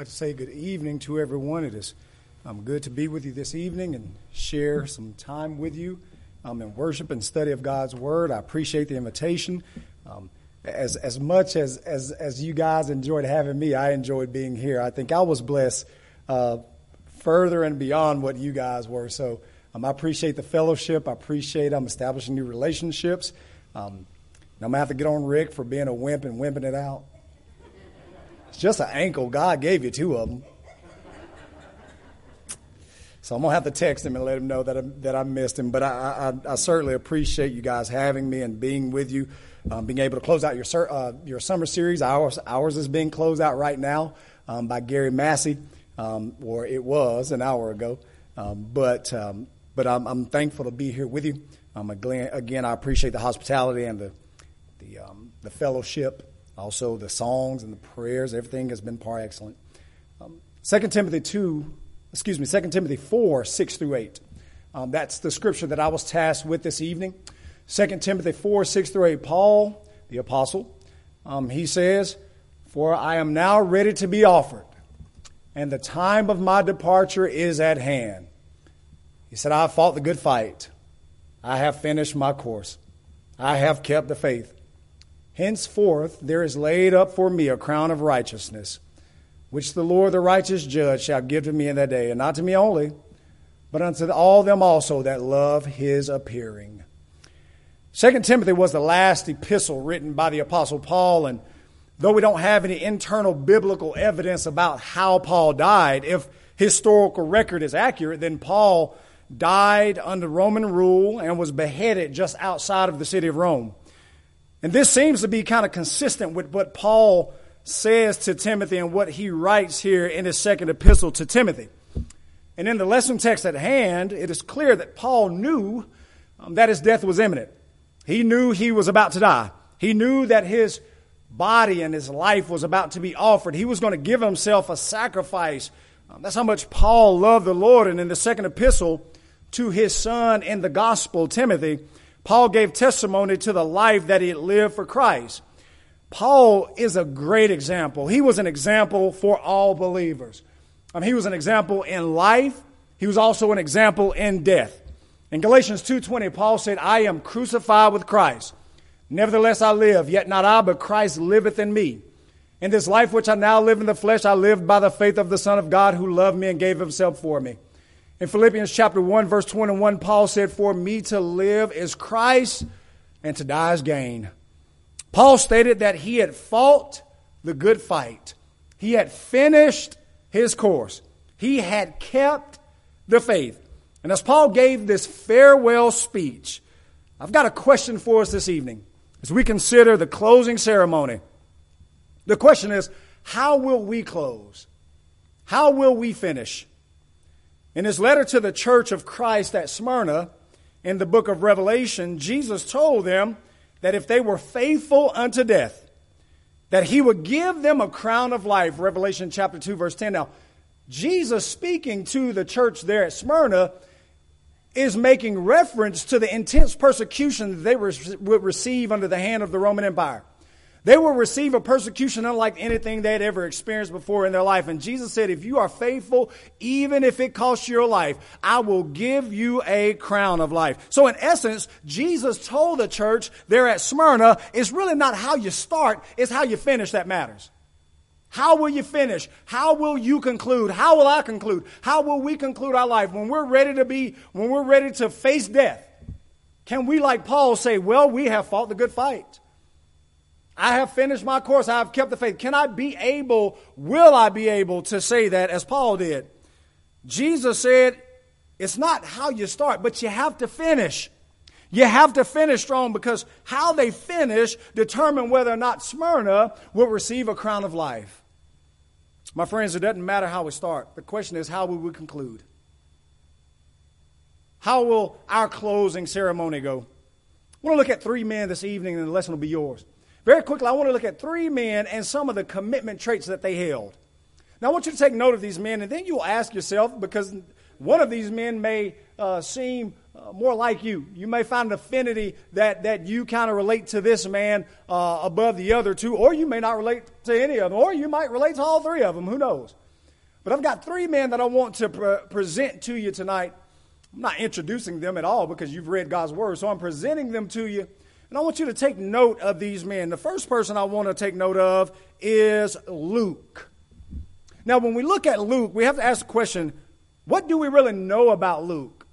like to say good evening to everyone. It is um, good to be with you this evening and share some time with you um, in worship and study of God's Word. I appreciate the invitation. Um, as as much as, as as you guys enjoyed having me, I enjoyed being here. I think I was blessed uh, further and beyond what you guys were. So um, I appreciate the fellowship. I appreciate um, establishing new relationships. Um, I'm gonna have to get on Rick for being a wimp and wimping it out. It's just an ankle. God gave you two of them. So I'm gonna have to text him and let him know that I, that I missed him. But I, I, I certainly appreciate you guys having me and being with you, um, being able to close out your uh, your summer series. Ours ours is being closed out right now um, by Gary Massey, um, or it was an hour ago. Um, but um, but I'm, I'm, thankful to be here with you. Um, again, again, I appreciate the hospitality and the the the fellowship also, the songs and the prayers, everything has been par excellent. Um, 2 Timothy 2, excuse me, 2 Timothy 4, 6 through 8. Um, that's the scripture that I was tasked with this evening. 2 Timothy 4, 6 through 8. Paul, the apostle, um, he says, For I am now ready to be offered, and the time of my departure is at hand. He said, I have fought the good fight. I have finished my course. I have kept the faith. Henceforth there is laid up for me a crown of righteousness, which the Lord the righteous judge shall give to me in that day, and not to me only, but unto all them also that love his appearing. Second Timothy was the last epistle written by the Apostle Paul, and though we don't have any internal biblical evidence about how Paul died, if historical record is accurate, then Paul died under Roman rule and was beheaded just outside of the city of Rome. And this seems to be kind of consistent with what Paul says to Timothy and what he writes here in his second epistle to Timothy. And in the lesson text at hand, it is clear that Paul knew um, that his death was imminent. He knew he was about to die. He knew that his body and his life was about to be offered. He was going to give himself a sacrifice. Um, that's how much Paul loved the Lord. And in the second epistle to his son in the gospel, Timothy, Paul gave testimony to the life that he had lived for Christ. Paul is a great example. He was an example for all believers. Um, he was an example in life. He was also an example in death. In Galatians 2:20, Paul said, "I am crucified with Christ. Nevertheless I live, yet not I, but Christ liveth in me. In this life which I now live in the flesh, I live by the faith of the Son of God who loved me and gave himself for me." In Philippians chapter 1, verse 21, Paul said, For me to live is Christ, and to die is gain. Paul stated that he had fought the good fight. He had finished his course. He had kept the faith. And as Paul gave this farewell speech, I've got a question for us this evening as we consider the closing ceremony. The question is, how will we close? How will we finish? In his letter to the church of Christ at Smyrna, in the book of Revelation, Jesus told them that if they were faithful unto death, that he would give them a crown of life. Revelation chapter 2, verse 10. Now, Jesus speaking to the church there at Smyrna is making reference to the intense persecution they would receive under the hand of the Roman Empire. They will receive a persecution unlike anything they had ever experienced before in their life. And Jesus said, if you are faithful, even if it costs your life, I will give you a crown of life. So in essence, Jesus told the church there at Smyrna, it's really not how you start, it's how you finish that matters. How will you finish? How will you conclude? How will I conclude? How will we conclude our life when we're ready to be, when we're ready to face death? Can we, like Paul, say, well, we have fought the good fight? I have finished my course. I have kept the faith. Can I be able, will I be able to say that as Paul did? Jesus said, it's not how you start, but you have to finish. You have to finish strong because how they finish determine whether or not Smyrna will receive a crown of life. My friends, it doesn't matter how we start. The question is, how we will we conclude? How will our closing ceremony go? I want to look at three men this evening, and the lesson will be yours. Very quickly, I want to look at three men and some of the commitment traits that they held. Now, I want you to take note of these men, and then you'll ask yourself, because one of these men may uh, seem uh, more like you. You may find an affinity that, that you kind of relate to this man uh, above the other two, or you may not relate to any of them, or you might relate to all three of them. Who knows? But I've got three men that I want to pre- present to you tonight. I'm not introducing them at all because you've read God's word, so I'm presenting them to you. And I want you to take note of these men. The first person I want to take note of is Luke. Now, when we look at Luke, we have to ask the question what do we really know about Luke?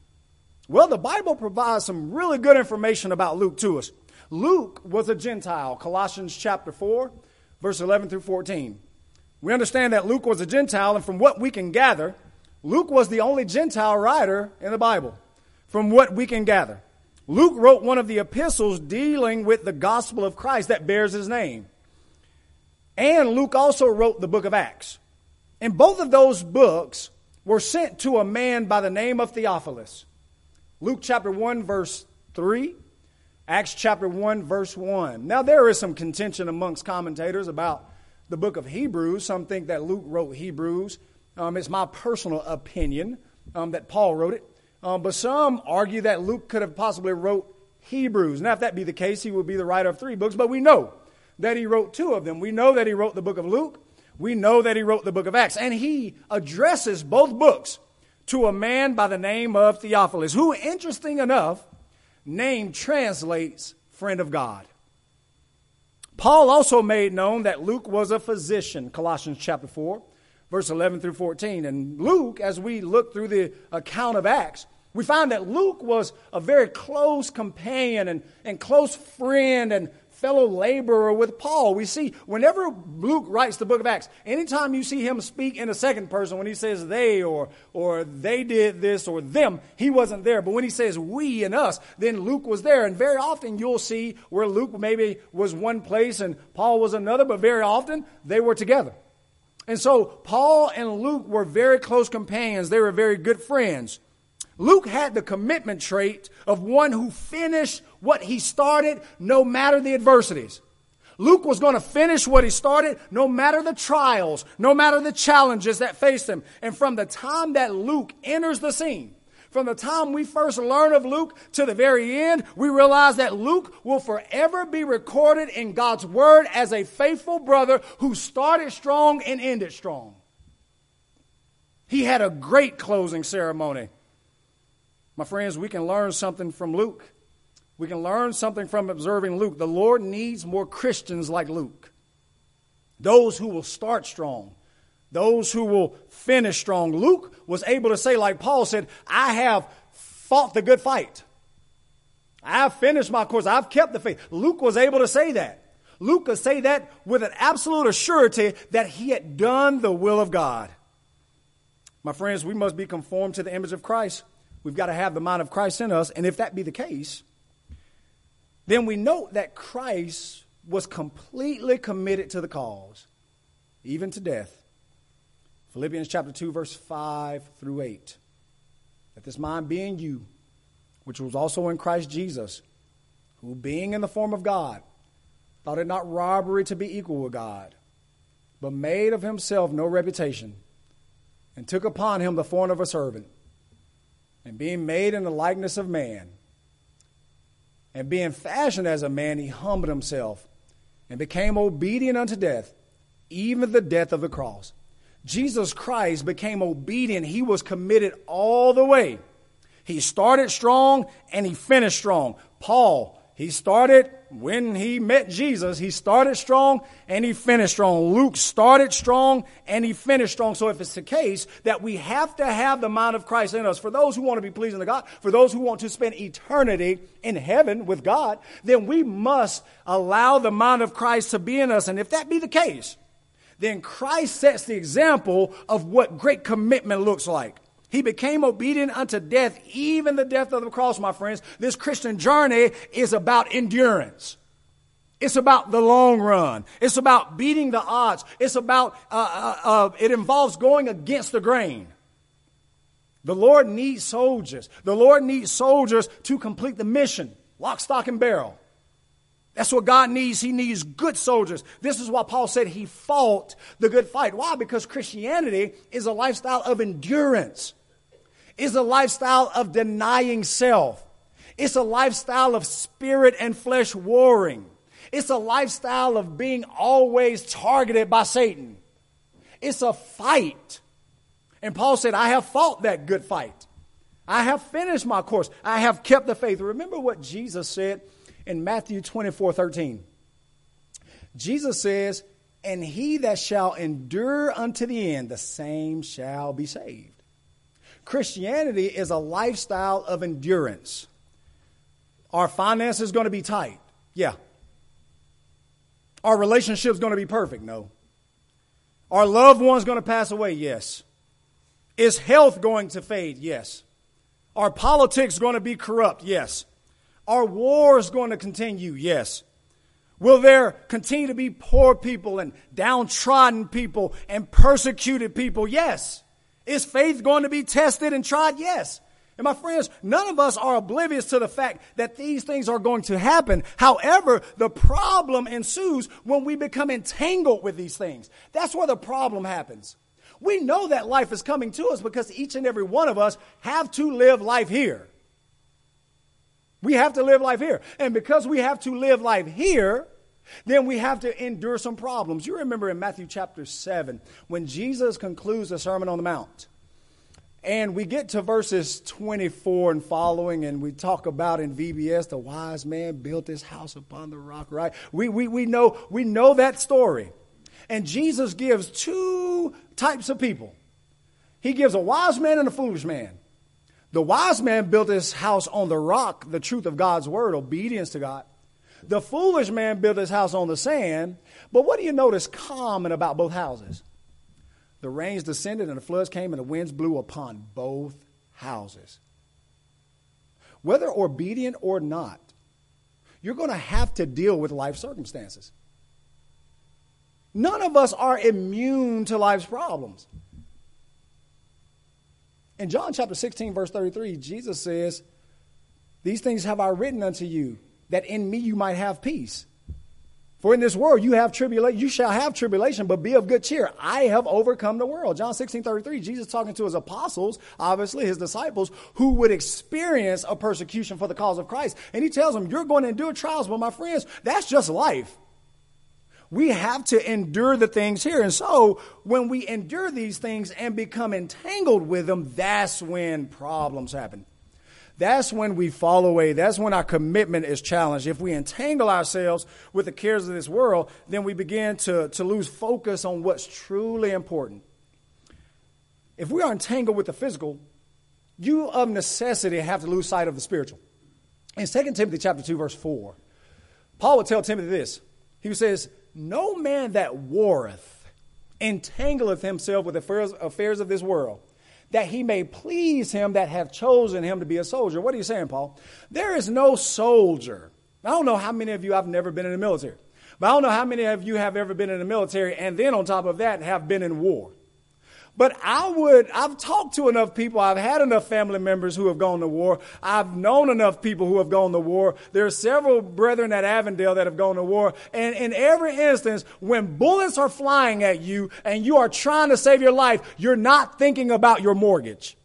Well, the Bible provides some really good information about Luke to us. Luke was a Gentile, Colossians chapter 4, verse 11 through 14. We understand that Luke was a Gentile, and from what we can gather, Luke was the only Gentile writer in the Bible, from what we can gather. Luke wrote one of the epistles dealing with the gospel of Christ that bears his name. And Luke also wrote the book of Acts. And both of those books were sent to a man by the name of Theophilus. Luke chapter 1, verse 3, Acts chapter 1, verse 1. Now, there is some contention amongst commentators about the book of Hebrews. Some think that Luke wrote Hebrews. Um, it's my personal opinion um, that Paul wrote it. Um, but some argue that Luke could have possibly wrote Hebrews. Now, if that be the case, he would be the writer of three books, but we know that he wrote two of them. We know that he wrote the book of Luke we know that he wrote the book of Acts. And he addresses both books to a man by the name of Theophilus, who, interesting enough, name translates friend of God. Paul also made known that Luke was a physician, Colossians chapter 4, verse 11 through 14. And Luke, as we look through the account of Acts, we find that Luke was a very close companion and, and close friend and fellow laborer with Paul. We see whenever Luke writes the book of Acts, anytime you see him speak in a second person, when he says they or, or they did this or them, he wasn't there. But when he says we and us, then Luke was there. And very often you'll see where Luke maybe was one place and Paul was another, but very often they were together. And so Paul and Luke were very close companions. They were very good friends. Luke had the commitment trait of one who finished what he started no matter the adversities. Luke was going to finish what he started no matter the trials, no matter the challenges that faced him. And from the time that Luke enters the scene, from the time we first learn of Luke to the very end, we realize that Luke will forever be recorded in God's word as a faithful brother who started strong and ended strong. He had a great closing ceremony. My friends, we can learn something from Luke. We can learn something from observing Luke. The Lord needs more Christians like Luke. Those who will start strong, those who will finish strong. Luke was able to say, like Paul said, I have fought the good fight. I've finished my course. I've kept the faith. Luke was able to say that. Luke could say that with an absolute assurity that he had done the will of God. My friends, we must be conformed to the image of Christ. We've got to have the mind of Christ in us. And if that be the case, then we note that Christ was completely committed to the cause, even to death. Philippians chapter 2, verse 5 through 8. That this mind be in you, which was also in Christ Jesus, who being in the form of God, thought it not robbery to be equal with God, but made of himself no reputation, and took upon him the form of a servant and being made in the likeness of man, and being fashioned as a man, he humbled himself and became obedient unto death, even the death of the cross. Jesus Christ became obedient. He was committed all the way. He started strong and he finished strong. Paul he started when he met Jesus, he started strong and he finished strong. Luke started strong and he finished strong. So if it's the case that we have to have the mind of Christ in us, for those who want to be pleasing to God, for those who want to spend eternity in heaven with God, then we must allow the mind of Christ to be in us. And if that be the case, then Christ sets the example of what great commitment looks like. He became obedient unto death, even the death of the cross, my friends. This Christian journey is about endurance. It's about the long run. It's about beating the odds. It's about, uh, uh, uh, it involves going against the grain. The Lord needs soldiers. The Lord needs soldiers to complete the mission, lock, stock, and barrel. That's what God needs. He needs good soldiers. This is why Paul said he fought the good fight. Why? Because Christianity is a lifestyle of endurance is a lifestyle of denying self. It's a lifestyle of spirit and flesh warring. It's a lifestyle of being always targeted by Satan. It's a fight And Paul said, I have fought that good fight. I have finished my course. I have kept the faith. Remember what Jesus said in Matthew 24 13. Jesus says, And he that shall endure unto the end, the same shall be saved. Christianity is a lifestyle of endurance. Our finances going to be tight? Yeah. Our relationship's going to be perfect? No. Our loved one's going to pass away? Yes. Is health going to fade? Yes. Are politics going to be corrupt? Yes. Are wars going to continue? Yes. Will there continue to be poor people and downtrodden people and persecuted people? Yes. Is faith going to be tested and tried? Yes. And my friends, none of us are oblivious to the fact that these things are going to happen. However, the problem ensues when we become entangled with these things. That's where the problem happens. We know that life is coming to us because each and every one of us have to live life here. We have to live life here. And because we have to live life here, then we have to endure some problems. You remember in Matthew chapter 7 when Jesus concludes the Sermon on the Mount. And we get to verses 24 and following, and we talk about in VBS, the wise man built his house upon the rock, right? We, we, we, know, we know that story. And Jesus gives two types of people He gives a wise man and a foolish man. The wise man built his house on the rock, the truth of God's word, obedience to God. The foolish man built his house on the sand. But what do you notice common about both houses? The rains descended and the floods came and the winds blew upon both houses. Whether obedient or not, you're going to have to deal with life circumstances. None of us are immune to life's problems. In John chapter 16, verse 33, Jesus says, These things have I written unto you, that in me you might have peace. For in this world you have tribulation, you shall have tribulation, but be of good cheer. I have overcome the world. John 16, 33, Jesus talking to his apostles, obviously his disciples, who would experience a persecution for the cause of Christ. And he tells them, You're going to endure trials, but my friends, that's just life we have to endure the things here. And so when we endure these things and become entangled with them, that's when problems happen. That's when we fall away. That's when our commitment is challenged. If we entangle ourselves with the cares of this world, then we begin to, to lose focus on what's truly important. If we are entangled with the physical, you of necessity have to lose sight of the spiritual. In 2 Timothy chapter 2, verse 4, Paul would tell Timothy this. He says, no man that warreth entangleth himself with affairs, affairs of this world, that he may please him that hath chosen him to be a soldier. What are you saying, Paul? There is no soldier. I don't know how many of you have never been in the military, but I don't know how many of you have ever been in the military and then on top of that have been in war. But I would, I've talked to enough people, I've had enough family members who have gone to war, I've known enough people who have gone to war. There are several brethren at Avondale that have gone to war. And in every instance, when bullets are flying at you and you are trying to save your life, you're not thinking about your mortgage.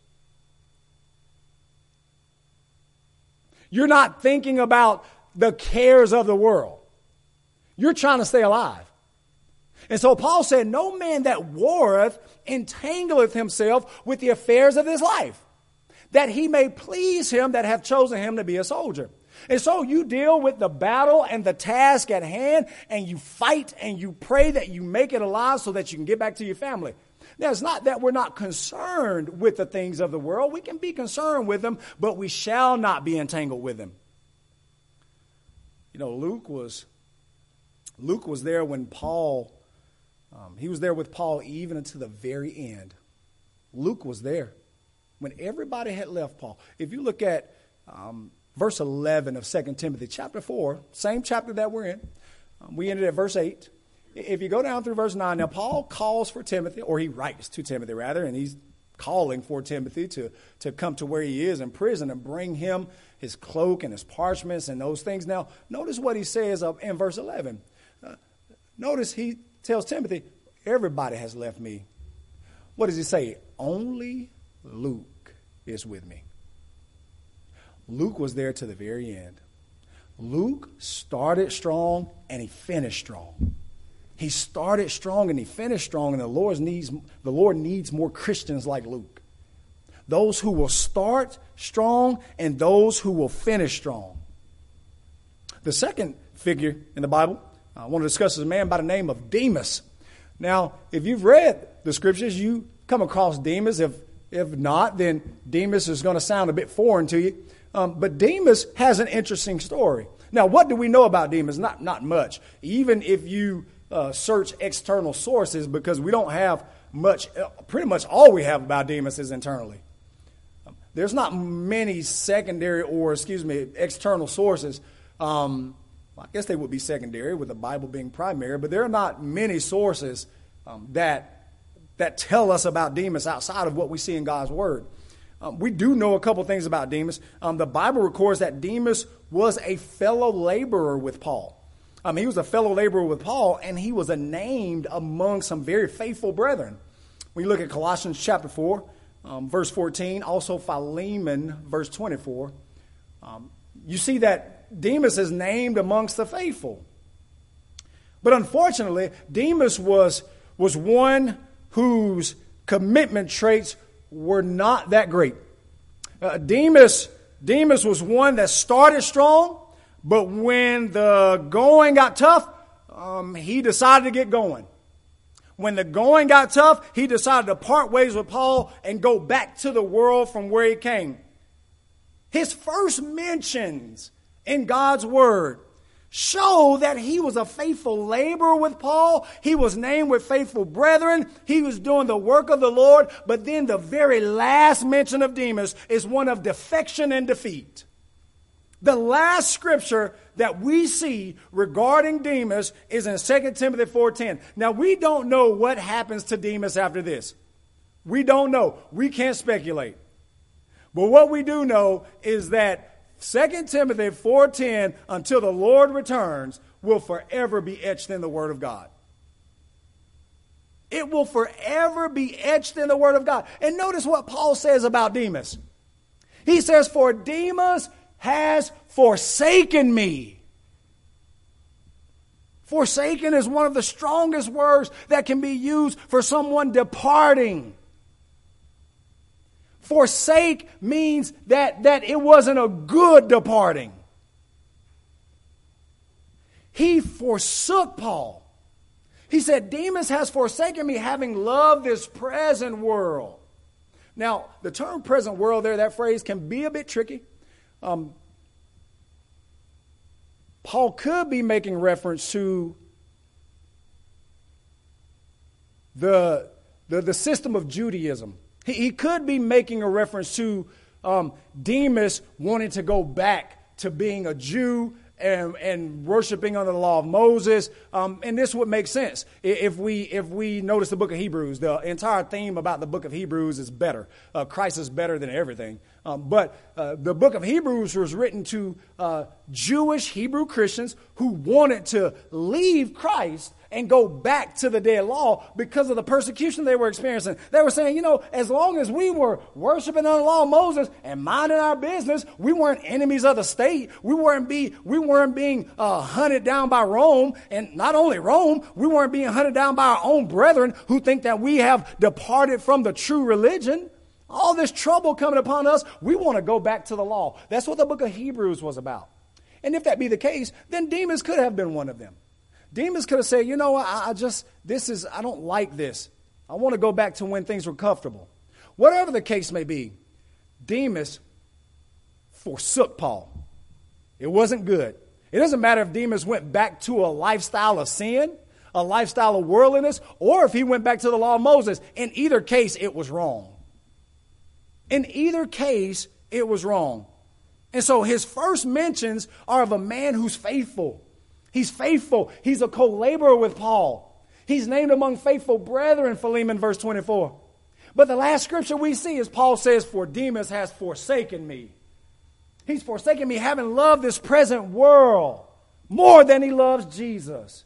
You're not thinking about the cares of the world. You're trying to stay alive. And so Paul said, No man that warreth entangleth himself with the affairs of this life, that he may please him that hath chosen him to be a soldier. And so you deal with the battle and the task at hand, and you fight and you pray that you make it alive so that you can get back to your family. Now, it's not that we're not concerned with the things of the world. We can be concerned with them, but we shall not be entangled with them. You know, Luke was Luke was there when Paul um, he was there with Paul even until the very end. Luke was there when everybody had left Paul. If you look at um, verse 11 of 2 Timothy, chapter 4, same chapter that we're in, um, we ended at verse 8. If you go down through verse 9, now Paul calls for Timothy, or he writes to Timothy rather, and he's calling for Timothy to, to come to where he is in prison and bring him his cloak and his parchments and those things. Now, notice what he says in verse 11. Uh, notice he tells Timothy, Everybody has left me. What does he say? Only Luke is with me. Luke was there to the very end. Luke started strong and he finished strong. He started strong and he finished strong, and the Lord needs, the Lord needs more Christians like Luke. Those who will start strong and those who will finish strong. The second figure in the Bible I want to discuss is a man by the name of Demas. Now, if you've read the scriptures, you come across Demas. If, if not, then Demas is going to sound a bit foreign to you. Um, but Demas has an interesting story. Now, what do we know about Demas? Not, not much. Even if you uh, search external sources, because we don't have much, uh, pretty much all we have about Demas is internally. There's not many secondary or, excuse me, external sources. Um, I guess they would be secondary, with the Bible being primary, but there are not many sources um, that, that tell us about Demas outside of what we see in God's Word. Um, we do know a couple things about Demas. Um, the Bible records that Demas was a fellow laborer with Paul. Um, he was a fellow laborer with Paul, and he was named among some very faithful brethren. We look at Colossians chapter 4, um, verse 14, also Philemon, verse 24. Um, you see that Demas is named amongst the faithful. But unfortunately, Demas was, was one whose commitment traits were not that great. Uh, Demas, Demas was one that started strong, but when the going got tough, um, he decided to get going. When the going got tough, he decided to part ways with Paul and go back to the world from where he came. His first mentions in God's word show that he was a faithful laborer with Paul. He was named with faithful brethren. He was doing the work of the Lord. But then the very last mention of Demas is one of defection and defeat. The last scripture that we see regarding Demas is in 2 Timothy 4:10. Now we don't know what happens to Demas after this. We don't know. We can't speculate. But what we do know is that 2 Timothy 4:10 until the Lord returns will forever be etched in the word of God. It will forever be etched in the word of God. And notice what Paul says about Demas. He says for Demas has forsaken me. Forsaken is one of the strongest words that can be used for someone departing. Forsake means that, that it wasn't a good departing. He forsook Paul. He said, Demas has forsaken me, having loved this present world. Now, the term present world there, that phrase can be a bit tricky. Um, Paul could be making reference to the, the, the system of Judaism he, he could be making a reference to um, Demas wanting to go back to being a Jew and, and worshiping under the law of Moses. Um, and this would make sense if we if we notice the book of Hebrews. The entire theme about the book of Hebrews is better. Uh, Christ is better than everything. Um, but uh, the book of Hebrews was written to uh, Jewish Hebrew Christians who wanted to leave Christ and go back to the dead law because of the persecution they were experiencing. They were saying, you know, as long as we were worshiping under the law of Moses and minding our business, we weren't enemies of the state. We weren't be we weren't being uh, hunted down by Rome, and not only Rome, we weren't being hunted down by our own brethren who think that we have departed from the true religion. All this trouble coming upon us, we want to go back to the law. That's what the book of Hebrews was about. And if that be the case, then Demas could have been one of them. Demas could have said, you know, I, I just, this is, I don't like this. I want to go back to when things were comfortable. Whatever the case may be, Demas forsook Paul. It wasn't good. It doesn't matter if Demas went back to a lifestyle of sin, a lifestyle of worldliness, or if he went back to the law of Moses. In either case, it was wrong. In either case, it was wrong. And so his first mentions are of a man who's faithful, He's faithful. He's a co laborer with Paul. He's named among faithful brethren, Philemon, verse 24. But the last scripture we see is Paul says, For Demas has forsaken me. He's forsaken me, having loved this present world more than he loves Jesus.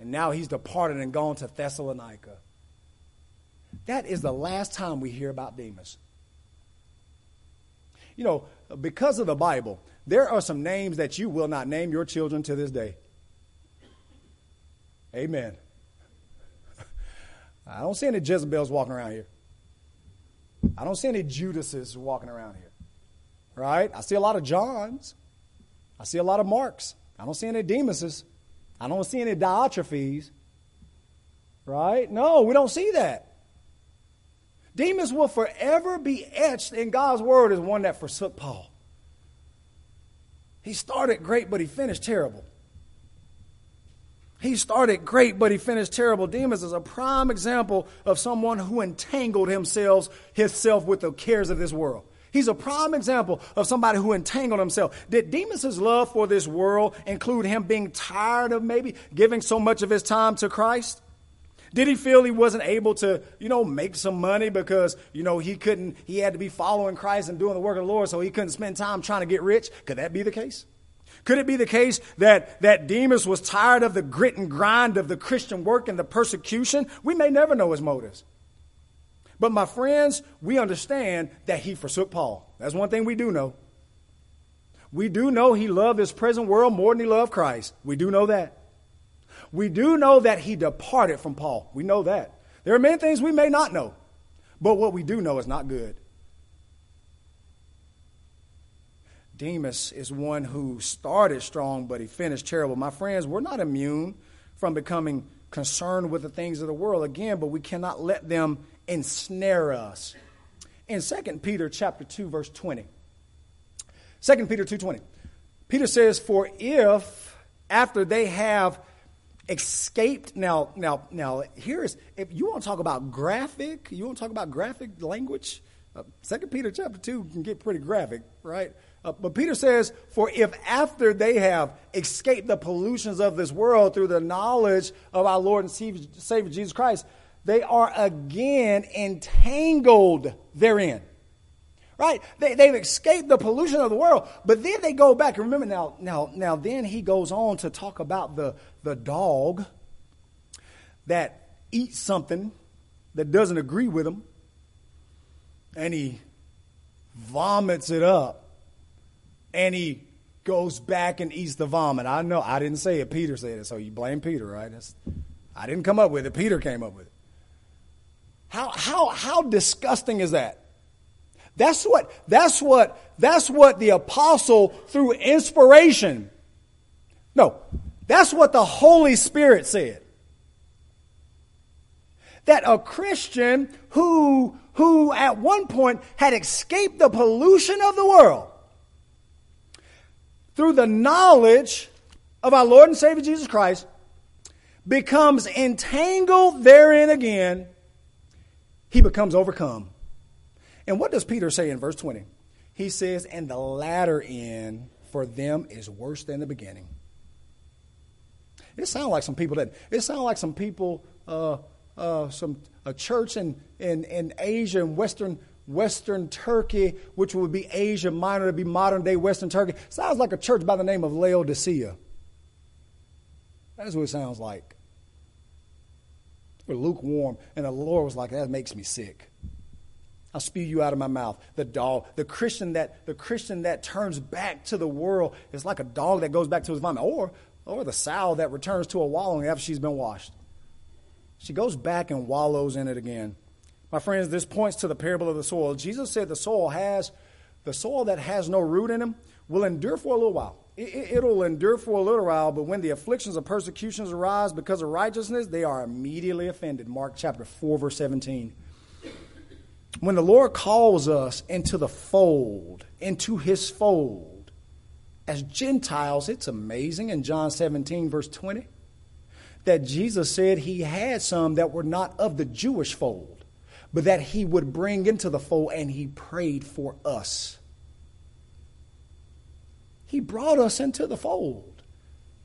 And now he's departed and gone to Thessalonica. That is the last time we hear about Demas. You know, because of the Bible, there are some names that you will not name your children to this day. Amen. I don't see any Jezebels walking around here. I don't see any Judases walking around here. Right? I see a lot of Johns. I see a lot of Marks. I don't see any Demases. I don't see any Diotrephes. Right? No, we don't see that. Demas will forever be etched in God's word as one that forsook Paul. He started great, but he finished terrible. He started great, but he finished terrible. Demas is a prime example of someone who entangled himself, himself with the cares of this world. He's a prime example of somebody who entangled himself. Did Demas' love for this world include him being tired of maybe giving so much of his time to Christ? Did he feel he wasn't able to, you know, make some money because, you know, he couldn't, he had to be following Christ and doing the work of the Lord, so he couldn't spend time trying to get rich? Could that be the case? Could it be the case that, that Demas was tired of the grit and grind of the Christian work and the persecution? We may never know his motives. But my friends, we understand that he forsook Paul. That's one thing we do know. We do know he loved this present world more than he loved Christ. We do know that. We do know that he departed from Paul. We know that. There are many things we may not know, but what we do know is not good. Demas is one who started strong, but he finished terrible. My friends, we're not immune from becoming concerned with the things of the world again, but we cannot let them ensnare us. In 2 Peter chapter 2 verse 20. 2 Peter 2:20. Peter says, "For if after they have escaped. Now now now here is if you want to talk about graphic you want to talk about graphic language? Uh, second peter chapter 2 can get pretty graphic right? Uh, but peter says for if after they have escaped the pollutions of this world through the knowledge of our lord and savior jesus christ they are again entangled therein right? They, they've escaped the pollution of the world, but then they go back. Remember now, now, now. Then he goes on to talk about the the dog that eats something that doesn't agree with him, and he vomits it up, and he goes back and eats the vomit. I know I didn't say it. Peter said it, so you blame Peter, right? That's, I didn't come up with it. Peter came up with it. How how how disgusting is that? That's what, that's what, that's what the apostle through inspiration. No, that's what the Holy Spirit said. That a Christian who, who at one point had escaped the pollution of the world through the knowledge of our Lord and Savior Jesus Christ becomes entangled therein again, he becomes overcome. And what does Peter say in verse 20? He says, And the latter end for them is worse than the beginning. It sounds like some people that, it sounds like some people, uh, uh, some, a church in, in, in Asia and Western, Western Turkey, which would be Asia Minor, to be modern day Western Turkey. Sounds like a church by the name of Laodicea. That's what it sounds like. We're lukewarm. And the Lord was like, that makes me sick. I'll spew you out of my mouth. The dog, the Christian that the Christian that turns back to the world is like a dog that goes back to his vomit, or or the sow that returns to a wallowing after she's been washed. She goes back and wallows in it again. My friends, this points to the parable of the soil. Jesus said the soil has the soil that has no root in him will endure for a little while. It, will endure for a little while, but when the afflictions or persecutions arise because of righteousness, they are immediately offended. Mark chapter 4, verse 17 when the Lord calls us into the fold, into his fold, as Gentiles, it's amazing in John 17, verse 20, that Jesus said he had some that were not of the Jewish fold, but that he would bring into the fold, and he prayed for us. He brought us into the fold.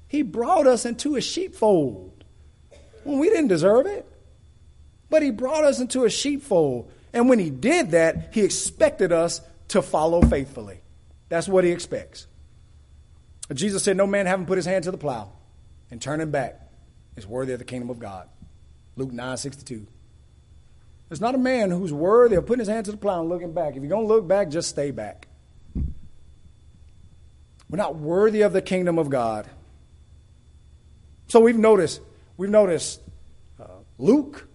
He brought us into a sheepfold when we didn't deserve it. But he brought us into a sheepfold. And when he did that, he expected us to follow faithfully. That's what he expects. Jesus said, No man having put his hand to the plow and turning back is worthy of the kingdom of God. Luke 9 62. There's not a man who's worthy of putting his hand to the plow and looking back. If you're going to look back, just stay back. We're not worthy of the kingdom of God. So we've noticed We've noticed uh, Luke,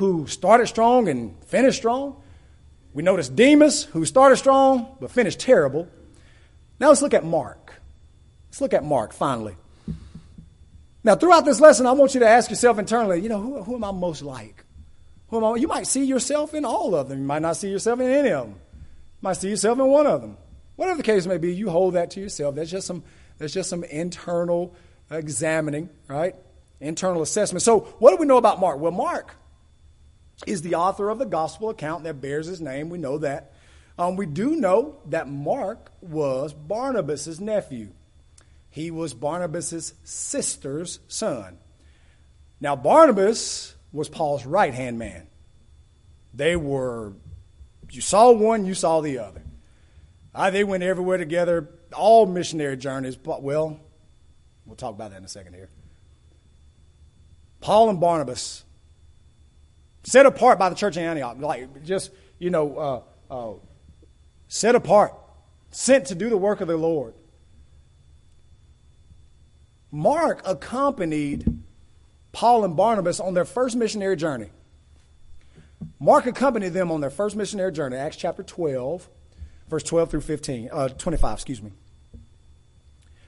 who started strong and finished strong. We noticed Demas, who started strong but finished terrible. Now let's look at Mark. Let's look at Mark finally. Now, throughout this lesson, I want you to ask yourself internally, you know, who, who am I most like? Who am I? You might see yourself in all of them. You might not see yourself in any of them. You might see yourself in one of them. Whatever the case may be, you hold that to yourself. That's just some, that's just some internal examining, right? Internal assessment. So, what do we know about Mark? Well, Mark is the author of the gospel account that bears his name. We know that. Um, we do know that Mark was Barnabas' nephew. He was Barnabas' sister's son. Now, Barnabas was Paul's right hand man. They were, you saw one, you saw the other. Uh, they went everywhere together, all missionary journeys. But, well, we'll talk about that in a second here. Paul and Barnabas, set apart by the church in Antioch, like just, you know, uh, uh, set apart, sent to do the work of the Lord. Mark accompanied Paul and Barnabas on their first missionary journey. Mark accompanied them on their first missionary journey, Acts chapter 12, verse 12 through 15, uh, 25, excuse me.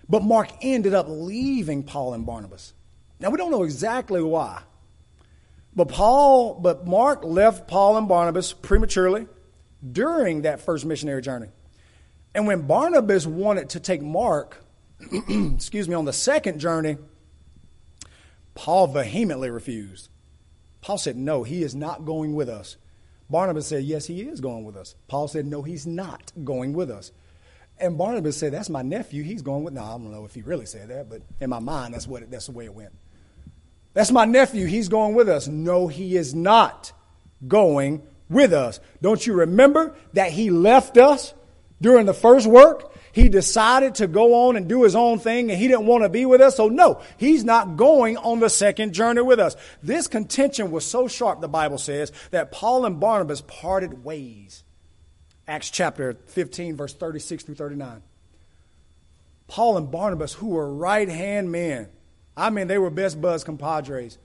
But Mark ended up leaving Paul and Barnabas. Now we don't know exactly why. But Paul, but Mark left Paul and Barnabas prematurely during that first missionary journey. And when Barnabas wanted to take Mark excuse me, on the second journey, Paul vehemently refused. Paul said, No, he is not going with us. Barnabas said, Yes, he is going with us. Paul said, No, he's not going with us. And Barnabas said, That's my nephew. He's going with. No, I don't know if he really said that, but in my mind, that's what it, that's the way it went. That's my nephew. He's going with us. No, he is not going with us. Don't you remember that he left us during the first work? He decided to go on and do his own thing and he didn't want to be with us. So no, he's not going on the second journey with us. This contention was so sharp, the Bible says, that Paul and Barnabas parted ways. Acts chapter 15, verse 36 through 39. Paul and Barnabas, who were right hand men, I mean, they were best buds compadres.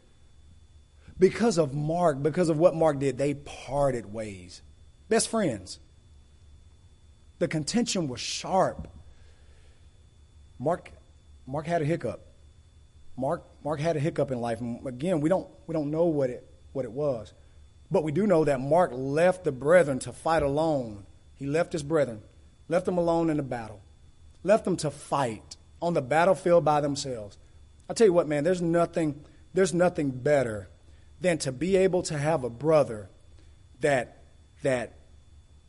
Because of Mark, because of what Mark did, they parted ways. Best friends. The contention was sharp. Mark, Mark had a hiccup. Mark, Mark had a hiccup in life. And again, we don't, we don't know what it, what it was. But we do know that Mark left the brethren to fight alone. He left his brethren, left them alone in the battle, left them to fight on the battlefield by themselves. I tell you what, man, there's nothing, there's nothing better than to be able to have a brother that, that,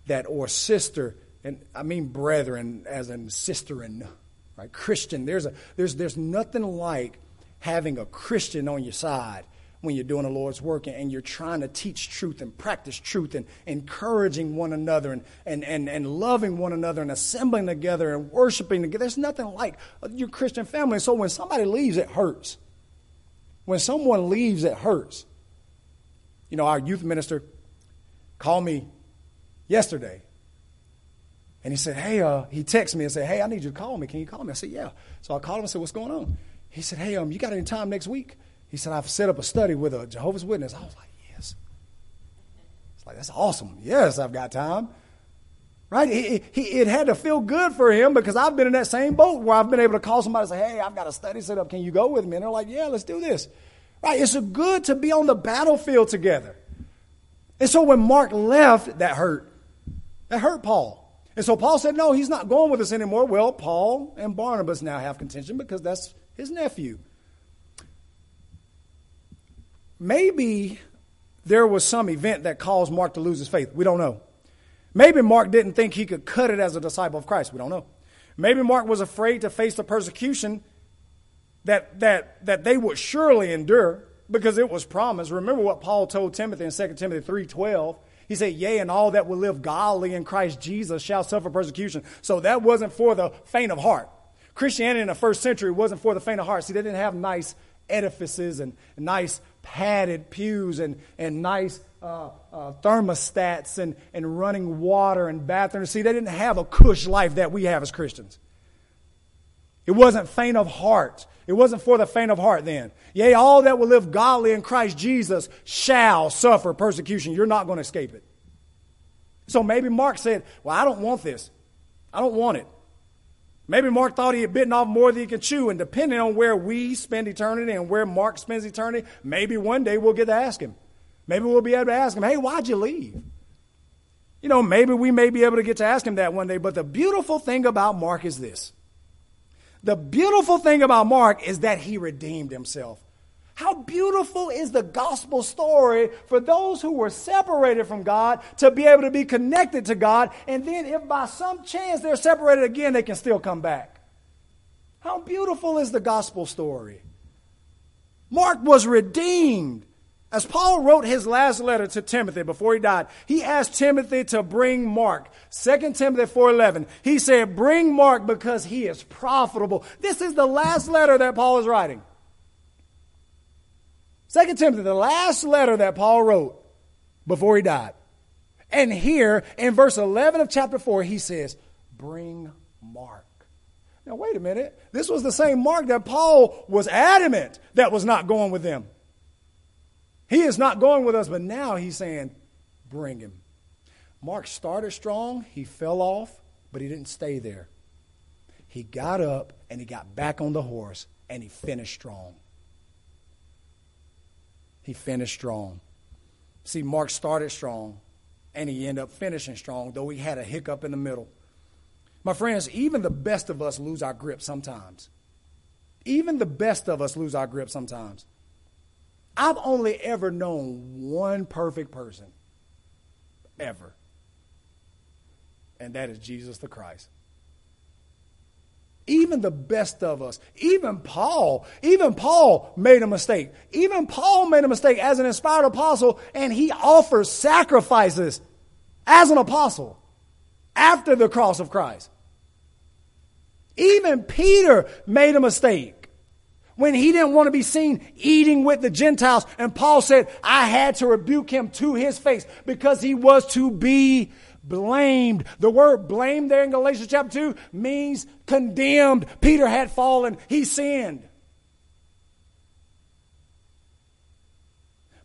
that, or sister and I mean brethren as in sisterin, right? Christian. There's a there's there's nothing like having a Christian on your side when you're doing the Lord's work and you're trying to teach truth and practice truth and encouraging one another and, and, and, and loving one another and assembling together and worshiping together. There's nothing like your Christian family. So when somebody leaves, it hurts. When someone leaves, it hurts. You know, our youth minister called me yesterday and he said, Hey, uh, he texted me and said, Hey, I need you to call me. Can you call me? I said, Yeah. So I called him and said, What's going on? He said, Hey, um, you got any time next week? He said, I've set up a study with a Jehovah's Witness. I was like, Yes. It's like, That's awesome. Yes, I've got time. Right? He, he, it had to feel good for him because I've been in that same boat where I've been able to call somebody and say, Hey, I've got a study set up. Can you go with me? And they're like, Yeah, let's do this. Right? It's good to be on the battlefield together. And so when Mark left, that hurt. That hurt Paul. And so Paul said, No, he's not going with us anymore. Well, Paul and Barnabas now have contention because that's his nephew. Maybe there was some event that caused Mark to lose his faith. We don't know. Maybe Mark didn't think he could cut it as a disciple of Christ. We don't know. Maybe Mark was afraid to face the persecution that, that, that they would surely endure because it was promised. Remember what Paul told Timothy in 2 Timothy 3.12. He said, Yea, and all that will live godly in Christ Jesus shall suffer persecution. So that wasn't for the faint of heart. Christianity in the first century wasn't for the faint of heart. See, they didn't have nice edifices and nice padded pews and, and nice uh, uh, thermostats and, and running water and bathrooms. See, they didn't have a cush life that we have as Christians. It wasn't faint of heart. It wasn't for the faint of heart then. Yea, all that will live godly in Christ Jesus shall suffer persecution. You're not going to escape it. So maybe Mark said, Well, I don't want this. I don't want it. Maybe Mark thought he had bitten off more than he could chew, and depending on where we spend eternity and where Mark spends eternity, maybe one day we'll get to ask him. Maybe we'll be able to ask him, hey, why'd you leave? You know, maybe we may be able to get to ask him that one day, but the beautiful thing about Mark is this. The beautiful thing about Mark is that he redeemed himself. How beautiful is the gospel story for those who were separated from God to be able to be connected to God, and then if by some chance they're separated again, they can still come back. How beautiful is the gospel story? Mark was redeemed. As Paul wrote his last letter to Timothy before he died, he asked Timothy to bring Mark. 2 Timothy 4:11. He said, "Bring Mark because he is profitable." This is the last letter that Paul is writing. Second Timothy, the last letter that Paul wrote before he died. And here in verse 11 of chapter 4, he says, Bring Mark. Now, wait a minute. This was the same Mark that Paul was adamant that was not going with them. He is not going with us, but now he's saying, Bring him. Mark started strong, he fell off, but he didn't stay there. He got up and he got back on the horse and he finished strong he finished strong. See, Mark started strong and he ended up finishing strong, though he had a hiccup in the middle. My friends, even the best of us lose our grip sometimes. Even the best of us lose our grip sometimes. I've only ever known one perfect person, ever, and that is Jesus the Christ even the best of us, even Paul, even Paul made a mistake. Even Paul made a mistake as an inspired apostle, and he offers sacrifices as an apostle after the cross of Christ. Even Peter made a mistake when he didn't want to be seen eating with the Gentiles. And Paul said, I had to rebuke him to his face because he was to be blamed. The word blamed there in Galatians chapter 2 means condemned. Peter had fallen, he sinned.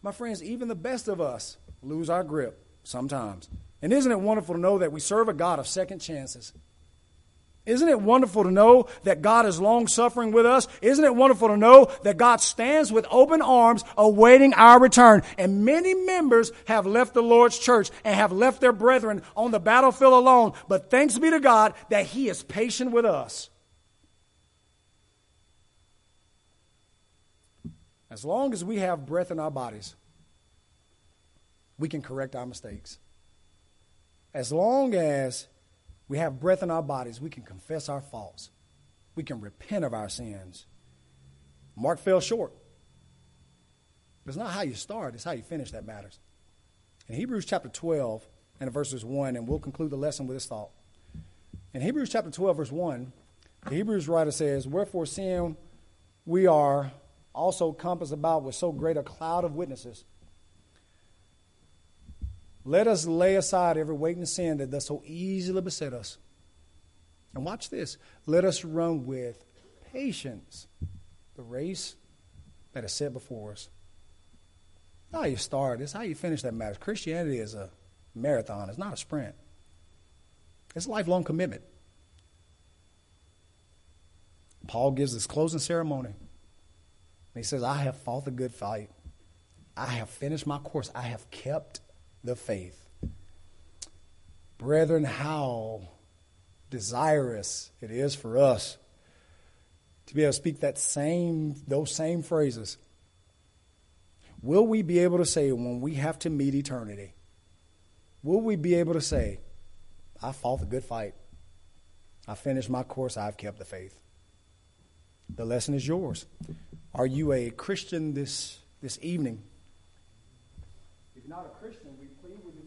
My friends, even the best of us lose our grip sometimes. And isn't it wonderful to know that we serve a God of second chances? Isn't it wonderful to know that God is long suffering with us? Isn't it wonderful to know that God stands with open arms awaiting our return? And many members have left the Lord's church and have left their brethren on the battlefield alone. But thanks be to God that He is patient with us. As long as we have breath in our bodies, we can correct our mistakes. As long as we have breath in our bodies, we can confess our faults. We can repent of our sins. Mark fell short. It's not how you start, it's how you finish that matters. In Hebrews chapter 12 and verses 1, and we'll conclude the lesson with this thought. In Hebrews chapter 12, verse 1, the Hebrews writer says, Wherefore, seeing we are also compassed about with so great a cloud of witnesses, let us lay aside every weight and sin that does so easily beset us. And watch this. Let us run with patience the race that is set before us. How you start, it's how you finish that matters. Christianity is a marathon, it's not a sprint. It's a lifelong commitment. Paul gives this closing ceremony. He says, I have fought the good fight. I have finished my course. I have kept the faith. Brethren, how desirous it is for us to be able to speak that same, those same phrases. Will we be able to say when we have to meet eternity? Will we be able to say, I fought the good fight. I finished my course. I've kept the faith. The lesson is yours. Are you a Christian this, this evening? not a Christian, we plead with you